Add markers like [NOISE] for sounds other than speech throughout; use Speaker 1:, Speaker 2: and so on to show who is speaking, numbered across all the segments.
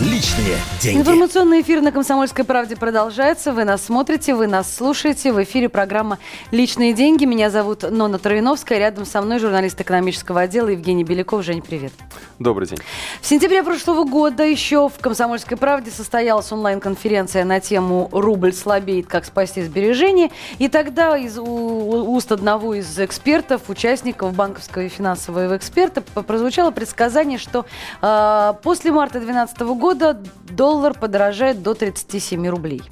Speaker 1: Личные деньги.
Speaker 2: Информационный эфир на «Комсомольской правде» продолжается. Вы нас смотрите, вы нас слушаете. В эфире программа «Личные деньги». Меня зовут Нона Травиновская. Рядом со мной журналист экономического отдела Евгений Беляков. Жень, привет.
Speaker 3: Добрый день.
Speaker 2: В сентябре прошлого года еще в «Комсомольской правде» состоялась онлайн-конференция на тему «Рубль слабеет. Как спасти сбережения». И тогда из уст одного из экспертов, участников банковского и финансового эксперта, прозвучало предсказание, что э, после марта 2012 года года доллар подорожает до 37 рублей.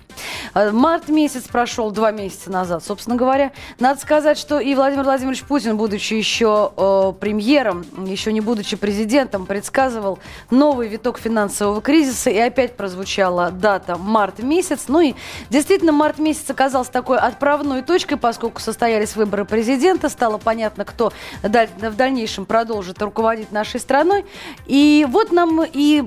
Speaker 2: Э, март месяц прошел два месяца назад, собственно говоря. Надо сказать, что и Владимир Владимирович Путин, будучи еще э, премьером, еще не будучи президентом, предсказывал новый виток финансового кризиса. И опять прозвучала дата март месяц. Ну и действительно, март месяц оказался такой отправной точкой, поскольку состоялись выборы президента. Стало понятно, кто в дальнейшем продолжит руководить нашей страной. И вот нам и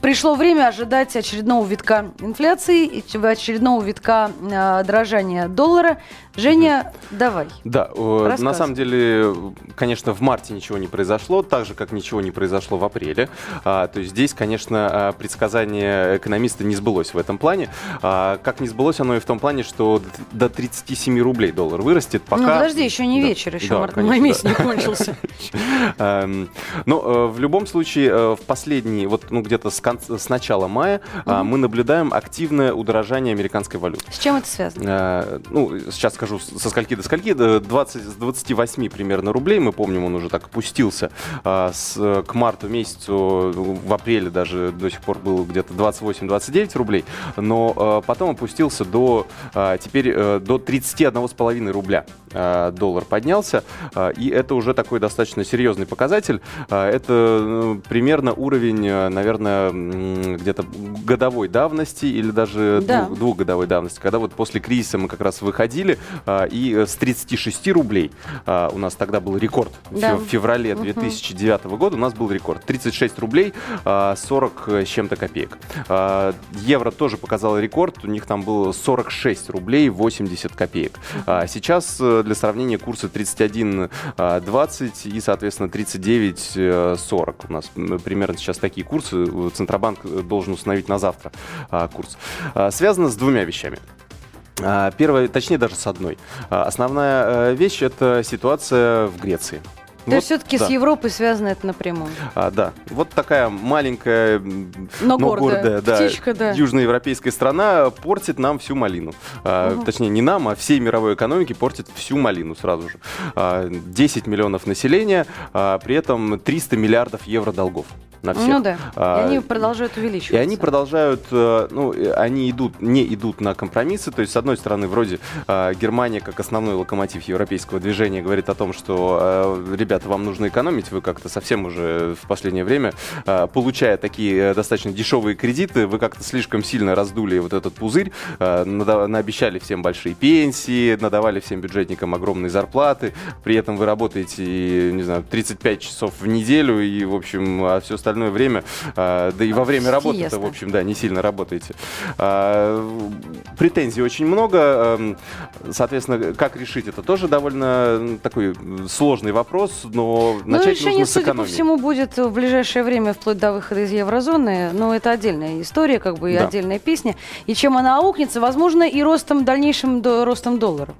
Speaker 2: пришло время ожидать очередного витка инфляции, очередного витка э, дорожания доллара. Женя, давай.
Speaker 3: Да, э, на самом деле, конечно, в марте ничего не произошло, так же, как ничего не произошло в апреле. А, то есть здесь, конечно, а, предсказание экономиста не сбылось в этом плане. А, как не сбылось оно и в том плане, что до 37 рублей доллар вырастет, пока... Ну,
Speaker 2: подожди, еще не да, вечер, еще да, март конечно, месяц да. не кончился. [LAUGHS]
Speaker 3: Эм, но э, в любом случае, э, в последний, вот ну где-то с, с начала мая мы наблюдаем активное удорожание американской валюты.
Speaker 2: С чем это связано?
Speaker 3: Ну, сейчас скажу со скольки до скольки, 20, с 28 примерно рублей, мы помним, он уже так опустился а, с, к марту месяцу, в апреле даже до сих пор был где-то 28-29 рублей, но а, потом опустился до, а, теперь а, до 31,5 рубля а, доллар поднялся, а, и это уже такой достаточно серьезный показатель, а, это примерно уровень, наверное, где-то годовой давности или даже да. двух, двухгодовой давности, когда вот после кризиса мы как раз выходили, и э, с 36 рублей у нас тогда был рекорд. Да. В феврале 2009 угу. года у нас был рекорд. 36 рублей 40 а, э, с чем-то копеек. Евро тоже показал рекорд. У них там было 46 рублей 80 копеек. Сейчас э, для сравнения курсы 31.20 и, соответственно, 39.40. У нас примерно сейчас такие курсы. Центробанк должен установить на завтра курс. Связано с двумя вещами. А, первое, точнее даже с одной. А, основная э, вещь – это ситуация в Греции.
Speaker 2: То вот, есть все-таки да. с Европой связано это напрямую.
Speaker 3: А, да. Вот такая маленькая,
Speaker 2: но, но гордая, да, птичка, да,
Speaker 3: южноевропейская страна портит нам всю малину. А, угу. Точнее, не нам, а всей мировой экономике портит всю малину сразу же. А, 10 миллионов населения, а при этом 300 миллиардов евро долгов на всех.
Speaker 2: Ну да. А, и они продолжают увеличиваться.
Speaker 3: И они продолжают, э, ну, они идут, не идут на компромиссы. То есть, с одной стороны, вроде э, Германия, как основной локомотив европейского движения, говорит о том, что, э, ребята, вам нужно экономить, вы как-то совсем уже в последнее время, получая такие достаточно дешевые кредиты, вы как-то слишком сильно раздули вот этот пузырь, наобещали всем большие пенсии, надавали всем бюджетникам огромные зарплаты, при этом вы работаете, не знаю, 35 часов в неделю, и, в общем, а все остальное остальное время, а, да и во время работы, в общем, да, не сильно работаете. А, претензий очень много. Соответственно, как решить это тоже довольно такой сложный вопрос, но ну, начать решение, нужно с экономии.
Speaker 2: судя по всему, будет в ближайшее время, вплоть до выхода из еврозоны. Но это отдельная история, как бы, и да. отдельная песня. И чем она аукнется, возможно, и ростом, дальнейшим до, ростом доллара.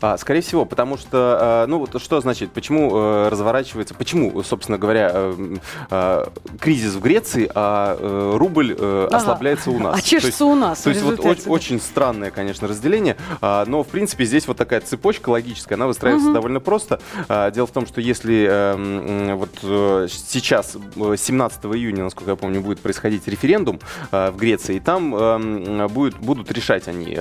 Speaker 3: А, скорее всего, потому что, ну, вот что значит, почему э, разворачивается, почему, собственно говоря, э, э, кризис в Греции, а э, рубль э, ага. ослабляется у нас.
Speaker 2: А чешется у нас.
Speaker 3: То есть вот очень, странное, конечно, разделение, а, но в принципе здесь вот такая цепочка логическая, она выстраивается угу. довольно просто. А, дело в том, что если э, вот сейчас 17 июня, насколько я помню, будет происходить референдум в Греции, и там будет, будут решать они,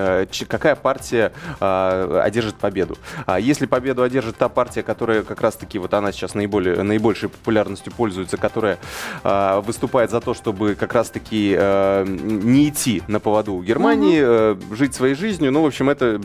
Speaker 3: какая партия э, одержит победу. А если победу одержит та партия, которая как раз-таки вот она сейчас наиболее наибольшей популярностью пользуется, которая э, выступает за то, чтобы как раз-таки э, не идти на поводу у Германии, э, жить своей жизнью. Ну, в общем, это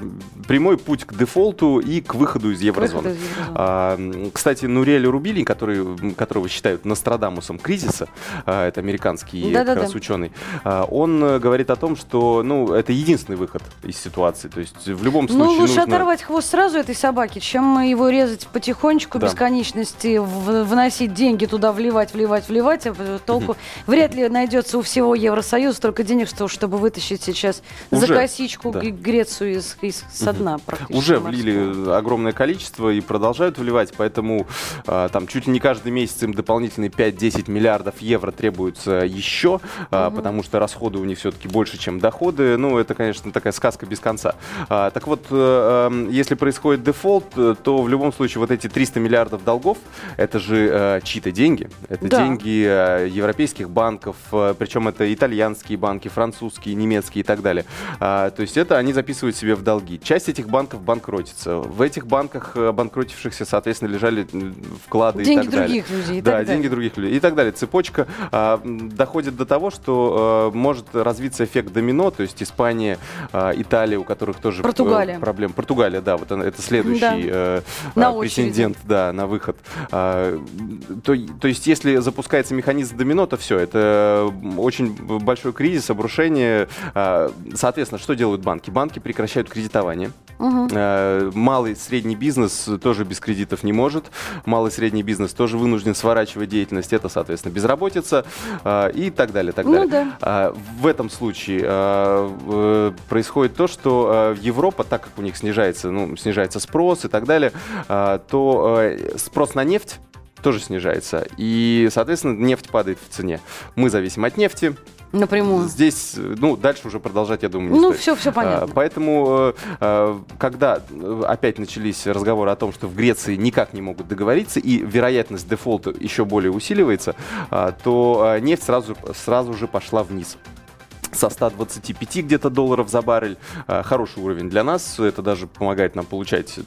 Speaker 3: прямой путь к дефолту и к выходу из еврозоны.
Speaker 2: Выход из еврозоны.
Speaker 3: А, кстати, Нурель Рубили, который, которого считают Нострадамусом кризиса, а, это американский
Speaker 2: Да-да-да.
Speaker 3: как раз ученый, а, он э, говорит о том, что ну, это единственный выход из ситуации. То есть в любом
Speaker 2: Ну,
Speaker 3: случае
Speaker 2: лучше
Speaker 3: нужно...
Speaker 2: оторвать хвост сразу этой собаки, чем его резать потихонечку,
Speaker 3: Да.
Speaker 2: бесконечности, в- вносить деньги туда, вливать, вливать, вливать. А толку вряд ли найдется у всего Евросоюза столько денег, что, чтобы вытащить сейчас за
Speaker 3: Уже,
Speaker 2: косичку
Speaker 3: да.
Speaker 2: Грецию из, из, со дна.
Speaker 3: Уже
Speaker 2: морского.
Speaker 3: влили огромное количество и продолжают вливать, поэтому а, там чуть ли не каждый месяц им дополнительные 5-10 миллиардов евро требуется еще, а, потому что расходы у них все-таки больше, чем доходы. Ну, это, конечно, такая сказка без конца. А, так вот, э, эм, если происходит дефолт, э, то в любом случае вот эти 300 миллиардов долгов, это же э, чьи-то деньги, это
Speaker 2: Да.
Speaker 3: деньги э, европейских банков, э, причем это итальянские банки, французские, немецкие и так далее. А, то есть это они записывают себе в долги. Часть этих банков банкротится. В этих банках э, обанкротившихся, соответственно, лежали вклады и
Speaker 2: Деньги
Speaker 3: так далее.
Speaker 2: других людей и
Speaker 3: да,
Speaker 2: так далее.
Speaker 3: деньги других людей и так далее. Цепочка а, доходит до того, что э, может развиться эффект домино, то есть Испания, а, Италия, у которых тоже
Speaker 2: Португалия.
Speaker 3: проблем. Португалия, да, вот это следующий
Speaker 2: Да.
Speaker 3: претендент, да, на выход. То, то есть, если запускается механизм домино, то все, это очень большой кризис, обрушение. А, Соответственно, что делают банки? Банки прекращают кредитование. Э, Малый средний бизнес тоже без кредитов не может. Малый средний бизнес тоже вынужден сворачивать деятельность. Это, соответственно, безработица э, и так далее. Так
Speaker 2: Ну
Speaker 3: далее.
Speaker 2: да.
Speaker 3: А, В этом случае э, происходит то, что Европа, так как у них снижается, ну, снижается спрос и так далее, то э, спрос на нефть тоже снижается. И, соответственно, нефть падает в цене. Мы зависим от нефти.
Speaker 2: Напрямую.
Speaker 3: Здесь, ну, дальше уже продолжать, я думаю, не
Speaker 2: Ну,
Speaker 3: стоит.
Speaker 2: все, все понятно.
Speaker 3: А, Поэтому, э, э, когда э, опять начались разговоры о том, что в Греции никак не могут договориться и вероятность дефолта еще более усиливается, а, то нефть сразу, сразу же пошла вниз со 125 где-то долларов за баррель. А, Хороший уровень для нас. Это даже помогает нам получать,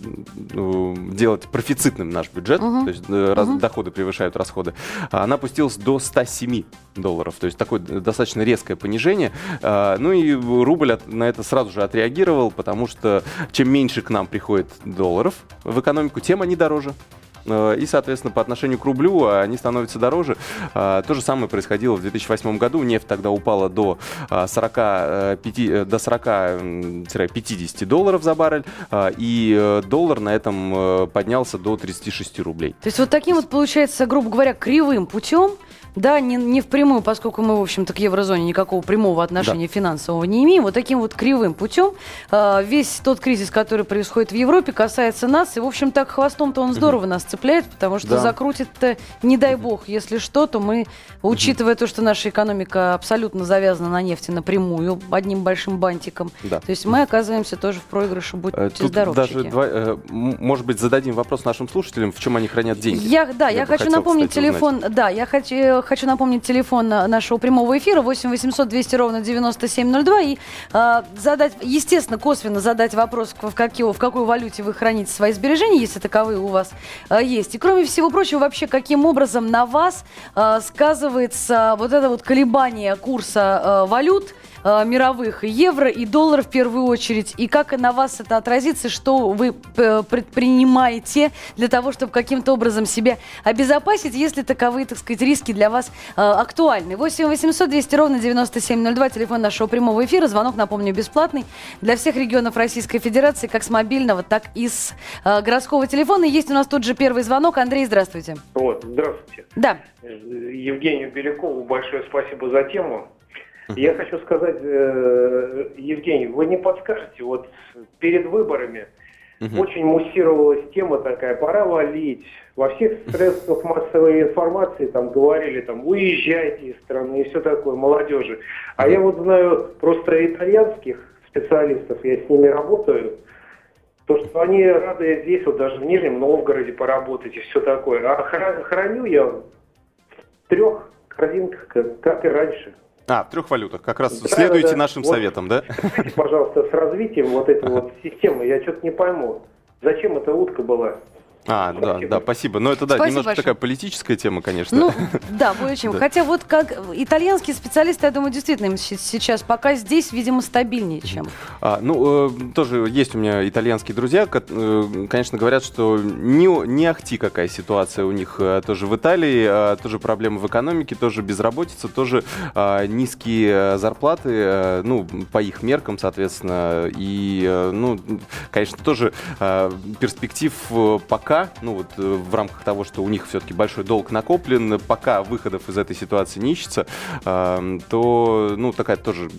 Speaker 3: ну, делать профицитным наш бюджет.
Speaker 2: Мгм.
Speaker 3: То есть э, раз-
Speaker 2: Мгм.
Speaker 3: доходы превышают расходы. А Она опустилась до 107 долларов. То есть такое достаточно резкое понижение. А, Ну и рубль на это сразу же отреагировал, потому что чем меньше к нам приходит долларов в экономику, тем они дороже. Э, И, соответственно, по отношению к рублю они становятся дороже. А, То же самое происходило в 2008 году. Нефть тогда упала до а, 45, э, до 40-50 долларов за баррель. И э, доллар на этом э, поднялся до 36 рублей.
Speaker 2: То есть вот таким вот получается, грубо говоря, кривым путем, да, не, не впрямую, поскольку мы, в общем-то, к еврозоне никакого прямого отношения финансового не имеем, вот таким вот кривым путем э, весь тот кризис, который происходит в Европе, касается нас, и, в общем, так хвостом-то он здорово нас цепляет, потому что
Speaker 3: Да.
Speaker 2: закрутит-то, не дай бог, если что, то мы, учитывая то, что наша экономика абсолютно завязана на нефти напрямую, одним большим бантиком,
Speaker 3: Да.
Speaker 2: то есть мы оказываемся тоже в проигрыше, будьте
Speaker 3: Э, Тут
Speaker 2: здоровчики.
Speaker 3: даже два- э, может быть, зададим вопрос нашим слушателям, в чем они хранят деньги.
Speaker 2: Я, да, я,
Speaker 3: бы
Speaker 2: хочу
Speaker 3: хотел,
Speaker 2: напомнить
Speaker 3: кстати, узнать.
Speaker 2: телефон, да, я хочу, хочу напомнить телефон нашего прямого эфира 8 800 200 ровно 9702 и э, задать, естественно, косвенно задать вопрос, в, какие, в какой валюте вы храните свои сбережения, если таковые у вас э, есть. И кроме всего прочего, вообще, каким образом на вас э, сказывается вот это вот колебание курса э, валют, э, мировых, евро и доллара в первую очередь, и как на вас это отразится, что вы э, предпринимаете для того, чтобы каким-то образом себя обезопасить, если таковые, так сказать, риски для вас э, актуальны. 8 800 200 ровно 9702, телефон нашего прямого эфира, звонок, напомню, бесплатный для всех регионов Российской Федерации, как с мобильного, так и с э, городского телефона. Есть у нас тут же первый звонок. Андрей, здравствуйте.
Speaker 4: Вот, здравствуйте.
Speaker 2: Да.
Speaker 4: Евгению Белякову большое спасибо за тему. Я хочу сказать, э, Евгений, вы не подскажете, вот перед выборами очень муссировалась тема такая, пора валить. Во всех средствах массовой информации там говорили, там, уезжайте из страны и все такое, молодежи. А я вот знаю просто итальянских специалистов, я с ними работаю, то, что они рады здесь, вот даже в Нижнем Новгороде поработать и все такое. А хра- храню я в трех корзинках, как и раньше.
Speaker 3: А, в трех валютах. Как раз
Speaker 4: Да,
Speaker 3: следуйте
Speaker 4: да,
Speaker 3: нашим
Speaker 4: вот.
Speaker 3: советам, да? [LAUGHS]
Speaker 4: Пожалуйста, с развитием вот этой вот [LAUGHS] системы, я что-то не пойму. Зачем эта утка была?
Speaker 3: А, да, да, спасибо. Но это, да,
Speaker 2: Спасибо
Speaker 3: немножко
Speaker 2: большое.
Speaker 3: такая политическая тема, конечно.
Speaker 2: Ну, [LAUGHS] да, более чем.
Speaker 3: Да.
Speaker 2: Хотя вот как итальянские специалисты, я думаю, действительно им сейчас пока здесь, видимо, стабильнее, чем.
Speaker 3: А, ну, э, тоже есть у меня итальянские друзья, э, конечно, говорят, что не, не ахти какая ситуация у них э, тоже в Италии, э, тоже проблемы в экономике, тоже безработица, тоже э, низкие зарплаты, э, ну, по их меркам, соответственно, и, э, ну, конечно, тоже э, перспектив э, пока, ну, вот э, в рамках того, что у них все-таки большой долг накоплен, пока выходов из этой ситуации не ищется, то, ну, такая тоже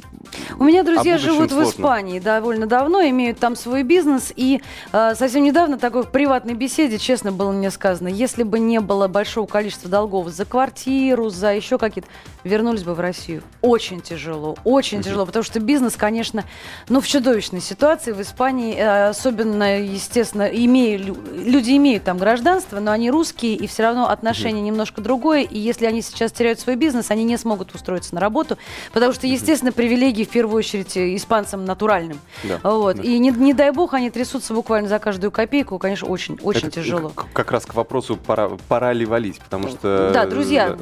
Speaker 2: У меня друзья живут в
Speaker 3: сложно.
Speaker 2: Испании довольно давно, имеют там свой бизнес, и э, совсем недавно такой в приватной беседе, честно было мне сказано, если бы не было большого количества долгов за квартиру, за еще какие-то, вернулись бы в Россию. Очень тяжело, очень тяжело, потому что бизнес, конечно, ну, в чудовищной ситуации в Испании, э, особенно, естественно, имея, лю- люди имеют там гражданство, но они русские, и все равно отношение немножко другое, и если они сейчас теряют свой бизнес, они не смогут устроиться на работу, потому что, естественно, привилегии в первую очередь э, испанцам натуральным.
Speaker 3: Да,
Speaker 2: Вот.
Speaker 3: да.
Speaker 2: И не, не дай бог, они трясутся буквально за каждую копейку, конечно, очень, очень
Speaker 3: Это
Speaker 2: тяжело.
Speaker 3: Как раз к вопросу, пора, пора ли валить, потому что...
Speaker 2: Да, друзья,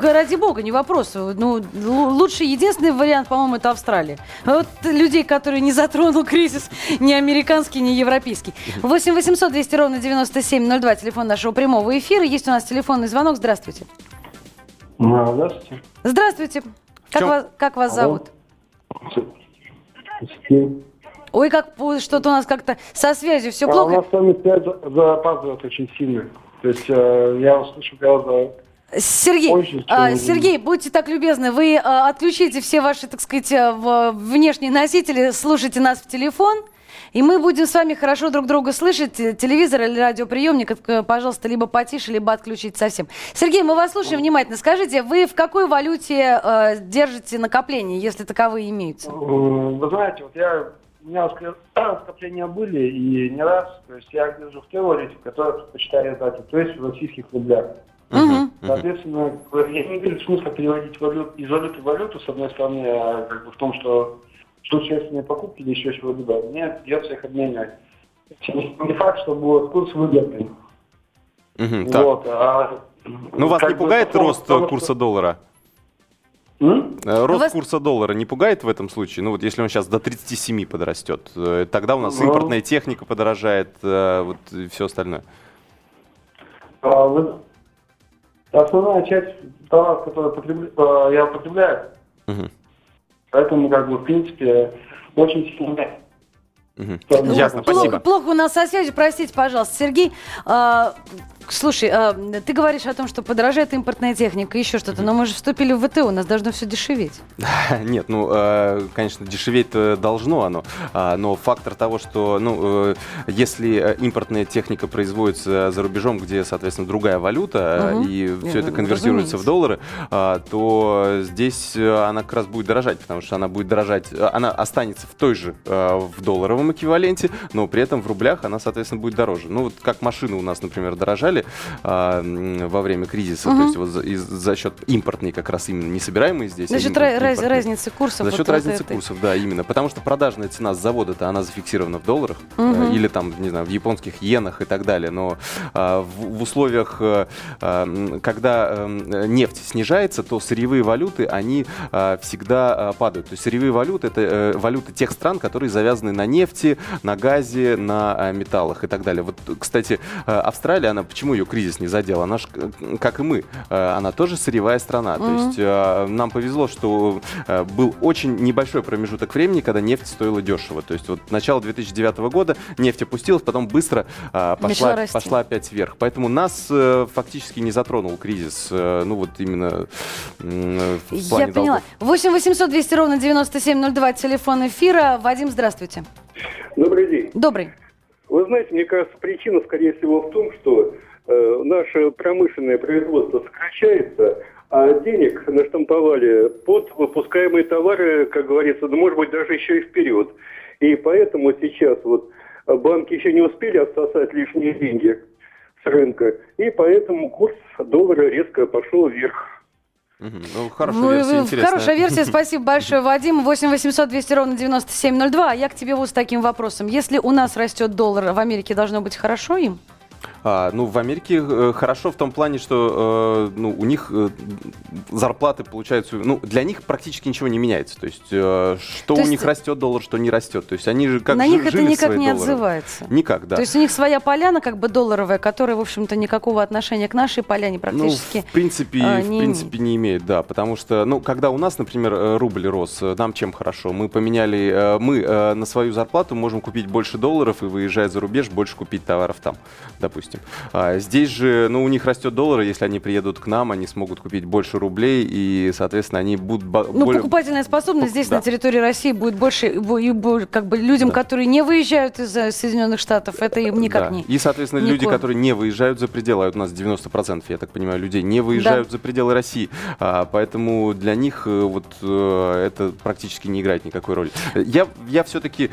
Speaker 3: да.
Speaker 2: ради бога, не вопрос. Ну, лучше единственный вариант, по-моему, это Австралия. Вот людей, которые не затронул кризис ни американский, ни европейский. 8 800 200 ровно 9702, телефон нашего прямого эфира. Есть у нас телефонный звонок. Здравствуйте.
Speaker 5: А, Здравствуйте.
Speaker 2: Здравствуйте. Как
Speaker 3: чем-
Speaker 2: вас, как вас
Speaker 5: Алло.
Speaker 2: зовут? Ой, как что-то у нас как-то со связью все
Speaker 5: А у
Speaker 2: плохо.
Speaker 5: нас с вами связь за- запаздывает очень сильно. То есть э, я услышу гораздо...
Speaker 2: Сергей,
Speaker 5: Очень
Speaker 2: а, Сергей, будьте так любезны, вы а, отключите все ваши, так сказать, в- внешние носители, слушайте нас в телефон, и мы будем с вами хорошо друг друга слышать. Те- Телевизор или радиоприемник, э, пожалуйста, либо потише, либо отключить совсем. Сергей, мы вас слушаем внимательно. Скажите, вы в какой валюте э, держите накопления, если таковые имеются?
Speaker 5: Э, Вы знаете, вот я... У меня [CLEARS THROAT] скопления были, и не раз. То есть я держу в той валюте, которую предпочитаю издать, то есть в российских рублях.
Speaker 2: Мгм.
Speaker 5: Соответственно, я не вижу смысла переводить валют, из валюты в валюту, с одной стороны, а как бы в том, что случайные покупки или еще чего-либо. Мне придется их обменивать. Не не факт, что будет курс выгодный.
Speaker 3: Мгм, так.
Speaker 5: Вот, а,
Speaker 3: Ну, вас не
Speaker 5: бы
Speaker 3: пугает
Speaker 5: потому-
Speaker 3: рост
Speaker 5: потому
Speaker 3: курса
Speaker 5: что-
Speaker 3: доллара?
Speaker 5: М?
Speaker 3: Э, Рост
Speaker 2: вас-
Speaker 3: курса доллара не пугает в этом случае? Ну вот если он сейчас до 37 подрастет, э, тогда у нас
Speaker 5: Ну.
Speaker 3: импортная техника подорожает, э, вот все остальное.
Speaker 5: А, вы- Основная часть товаров, которые потребля- а, я употребляю,
Speaker 3: Мгм,
Speaker 5: поэтому, как бы, в принципе, очень сильно...
Speaker 3: мгм.
Speaker 5: Ну,
Speaker 3: Ясно,
Speaker 2: плохо,
Speaker 3: спасибо.
Speaker 2: плохо у нас со связью, простите, пожалуйста. Сергей, а, слушай, а, ты говоришь о том, что подорожает импортная техника, еще что-то, но мы же вступили в ВТО, у нас должно все дешеветь. [LAUGHS]
Speaker 3: Нет, ну, э, конечно, дешеветь-то должно оно, а, но фактор того, что, ну, э, если э, импортная техника производится за рубежом, где, соответственно, другая валюта, э, и все это
Speaker 2: ну,
Speaker 3: конвертируется
Speaker 2: разумеется.
Speaker 3: в доллары, а, то здесь она как раз будет дорожать, потому что она будет дорожать, она останется в той же, в долларовом эквиваленте, но при этом в рублях она, соответственно, будет дороже. Ну, вот как машины у нас, например, дорожали а, м, во время кризиса,
Speaker 2: Мгм.
Speaker 3: то есть вот за, из- за счет импортной как раз именно не собираемые здесь,
Speaker 2: За
Speaker 3: а
Speaker 2: счет
Speaker 3: именно
Speaker 2: ra- раз- разницы курсов.
Speaker 3: За
Speaker 2: вот
Speaker 3: счет
Speaker 2: вот
Speaker 3: разницы
Speaker 2: этой.
Speaker 3: курсов, да, именно. Потому что продажная цена с завода-то она зафиксирована в долларах
Speaker 2: Мгм.
Speaker 3: э, или там, не знаю, в японских иенах и так далее. Но а, в, в условиях, э, а, м, когда э, нефть снижается, то сырьевые валюты, они а, всегда а, падают. То есть сырьевые валюты это э, валюты тех стран, которые завязаны на нефти, на газе, на а, металлах и так далее. Вот, кстати, э, Австралия, она почему ее кризис не задел? Она ж, э, как и мы, э, она тоже сырьевая страна. То
Speaker 2: Мгм.
Speaker 3: есть э, нам повезло, что был очень небольшой промежуток времени, когда нефть стоила дешево. То есть вот начало 2009 года нефть опустилась, потом быстро пошла, пошла опять вверх. Поэтому нас фактически не затронул кризис, ну вот именно в
Speaker 2: Я
Speaker 3: плане
Speaker 2: поняла.
Speaker 3: долгов.
Speaker 2: 8 800 200 ровно 9702, телефон эфира. Вадим, здравствуйте.
Speaker 4: Добрый день.
Speaker 2: Добрый.
Speaker 4: Вы знаете, мне кажется, причина, скорее всего, в том, что э, наше промышленное производство сокращается, а денег наштамповали под выпускаемые товары, как говорится, ну, может быть, даже еще и вперед. И поэтому сейчас вот банки еще не успели отсосать лишние деньги с рынка, и поэтому курс доллара резко пошел вверх.
Speaker 3: Ну, хорошая
Speaker 2: Вы-
Speaker 3: версия, интересная.
Speaker 2: Хорошая версия, [LAUGHS] спасибо большое, Вадим. 8 800 200 ровно 9702. А я к тебе вот с таким вопросом. Если у нас растет доллар, в Америке должно быть хорошо им?
Speaker 3: А, ну, в Америке э, хорошо в том плане, что э, ну, у них э, зарплаты получаются... Ну, для них практически ничего не меняется. То есть, что
Speaker 2: То
Speaker 3: у
Speaker 2: есть-
Speaker 3: них растет доллар, что не растет. То есть, они же как
Speaker 2: На них это никак не
Speaker 3: доллары.
Speaker 2: отзывается.
Speaker 3: Никак, да.
Speaker 2: То есть у них своя поляна, как бы долларовая, которая, в общем-то, никакого отношения к нашей поляне
Speaker 3: Ну,
Speaker 2: практически.
Speaker 3: в принципе,
Speaker 2: а,
Speaker 3: в
Speaker 2: не
Speaker 3: принципе не имеет, да, потому что, ну, когда у нас, например, рубль рос, нам чем хорошо? Мы поменяли, мы на свою зарплату можем купить больше долларов и выезжая за рубеж, больше купить товаров там, допустим. А здесь же, ну, у них растет доллар, если они приедут к нам, они смогут купить больше рублей и, соответственно, они будут
Speaker 2: Ну,
Speaker 3: более-
Speaker 2: покупательная способность
Speaker 3: Пок-
Speaker 2: здесь
Speaker 3: да.
Speaker 2: на территории России будет больше, и как бы людям,
Speaker 3: Да.
Speaker 2: которые не выезжают из э, Соединенных Штатов, это им никак
Speaker 3: Да.
Speaker 2: не.
Speaker 3: И, соответственно,
Speaker 2: не
Speaker 3: люди,
Speaker 2: ко-
Speaker 3: которые не выезжают за пределы, а у нас 90%, я так понимаю, людей не выезжают за пределы России, А, поэтому для них э, вот э, это практически не играет никакой роли. Я, я все-таки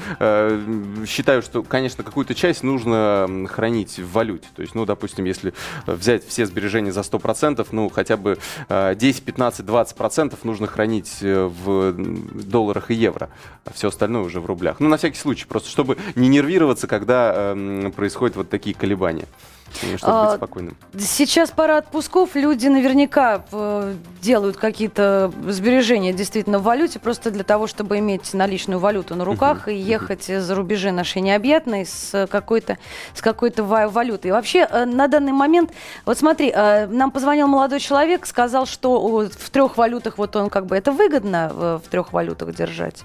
Speaker 3: считаю, что, конечно, какую-то часть нужно хранить в валюте. То есть, ну, допустим, если взять все сбережения за 100%, ну, хотя бы э, 10, 15, 20% нужно хранить э, в долларах и евро, а все остальное уже в рублях. Ну, на всякий случай, просто чтобы не нервироваться, когда эм, происходят вот такие колебания. И Чтобы
Speaker 2: А,
Speaker 3: быть спокойным.
Speaker 2: Сейчас пора отпусков, люди наверняка э, делают какие-то сбережения действительно в валюте, просто для того, чтобы иметь наличную валюту на руках и ехать за рубежи нашей необъятной с какой-то с какой-то ва- валютой. И вообще, э, на данный момент, вот смотри, э, нам позвонил молодой человек, сказал, что в трех валютах, вот он как бы, это выгодно э, в трех валютах держать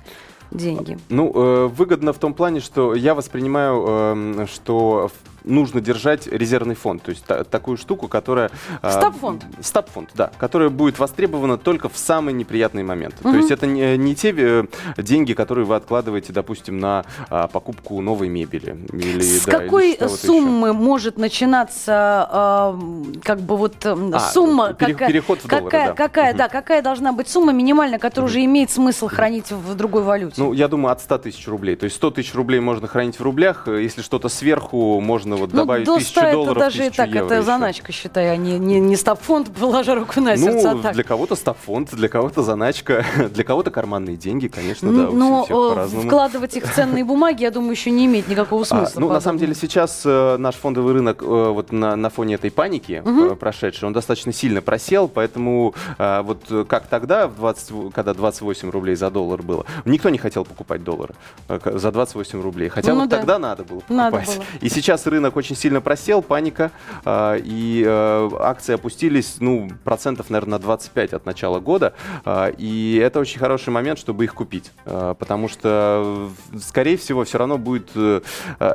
Speaker 2: деньги.
Speaker 3: Ну, э, выгодно в том плане, что я воспринимаю, эм, что в- нужно держать резервный фонд, то есть та- такую штуку, которая... э,
Speaker 2: Стабфонд.
Speaker 3: Стабфонд, да, которая будет востребована только в самые неприятные моменты. То
Speaker 2: Мгм.
Speaker 3: есть это не, не те э, деньги, которые вы откладываете, допустим, на а, покупку новой мебели. Или,
Speaker 2: С
Speaker 3: да, или
Speaker 2: какой
Speaker 3: еще.
Speaker 2: суммы может начинаться, э, как бы вот э,
Speaker 3: А,
Speaker 2: сумма,
Speaker 3: пере-
Speaker 2: какая,
Speaker 3: переход в доллары,
Speaker 2: какая,
Speaker 3: да.
Speaker 2: какая,
Speaker 3: Мгм.
Speaker 2: да, какая должна быть сумма минимальная, которая уже имеет смысл хранить в другой валюте?
Speaker 3: Ну, я думаю, от 100 тысяч рублей. То есть 100 тысяч рублей можно хранить в рублях. э, Если что-то сверху, можно вот
Speaker 2: Ну,
Speaker 3: добавить
Speaker 2: до
Speaker 3: 1000
Speaker 2: 100 это
Speaker 3: долларов,
Speaker 2: даже и
Speaker 3: 1000
Speaker 2: так,
Speaker 3: евро
Speaker 2: это
Speaker 3: еще.
Speaker 2: заначка, считай, а не, не, не стабфонд, [LAUGHS] положа руку на сердце, а
Speaker 3: Ну,
Speaker 2: так.
Speaker 3: для кого-то стабфонд, для кого-то заначка, [LAUGHS] для кого-то карманные деньги, конечно, да, у
Speaker 2: Но
Speaker 3: по-разному.
Speaker 2: вкладывать их в ценные бумаги, я думаю, еще не имеет никакого
Speaker 3: А,
Speaker 2: смысла.
Speaker 3: ну, на самом деле, сейчас э, наш фондовый рынок э, вот на, на фоне этой паники э, прошедшей, он достаточно сильно просел, поэтому э, вот как тогда, в 20, когда 28 рублей за доллар было, никто не хотел покупать доллары э, за 28 рублей, хотя
Speaker 2: Ну
Speaker 3: вот
Speaker 2: да.
Speaker 3: тогда надо было
Speaker 2: Надо
Speaker 3: покупать.
Speaker 2: было.
Speaker 3: И сейчас рынок очень сильно просел, паника, э, и э, акции опустились, ну, процентов, наверное, на 25 от начала года, э, и это очень хороший момент, чтобы их купить, э, потому что, скорее всего, все равно будет, э,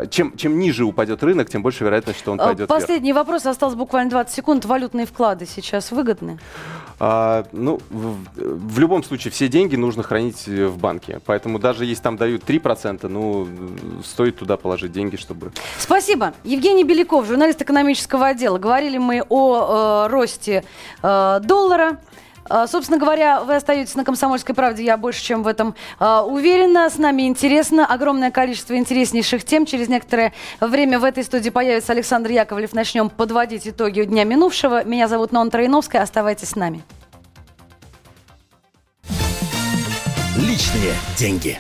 Speaker 3: чем, чем ниже упадет рынок, тем больше вероятность, что он
Speaker 2: А,
Speaker 3: пойдет вверх.
Speaker 2: Последний вопрос, осталось буквально 20 секунд. Валютные вклады сейчас выгодны?
Speaker 3: А, ну, в, в любом случае, все деньги нужно хранить э, в банке, поэтому даже если там дают 3%, ну, стоит туда положить деньги, чтобы...
Speaker 2: Спасибо. Евгений Беляков, журналист экономического отдела. Говорили мы о э, росте э, доллара. Э, Собственно говоря, вы остаетесь на «Комсомольской правде», я больше чем в этом э, уверена. С нами интересно, огромное количество интереснейших тем. Через некоторое время в этой студии появится Александр Яковлев. Начнем подводить итоги дня минувшего. Меня зовут Нон Троиновская. Оставайтесь с нами.
Speaker 1: Личные деньги.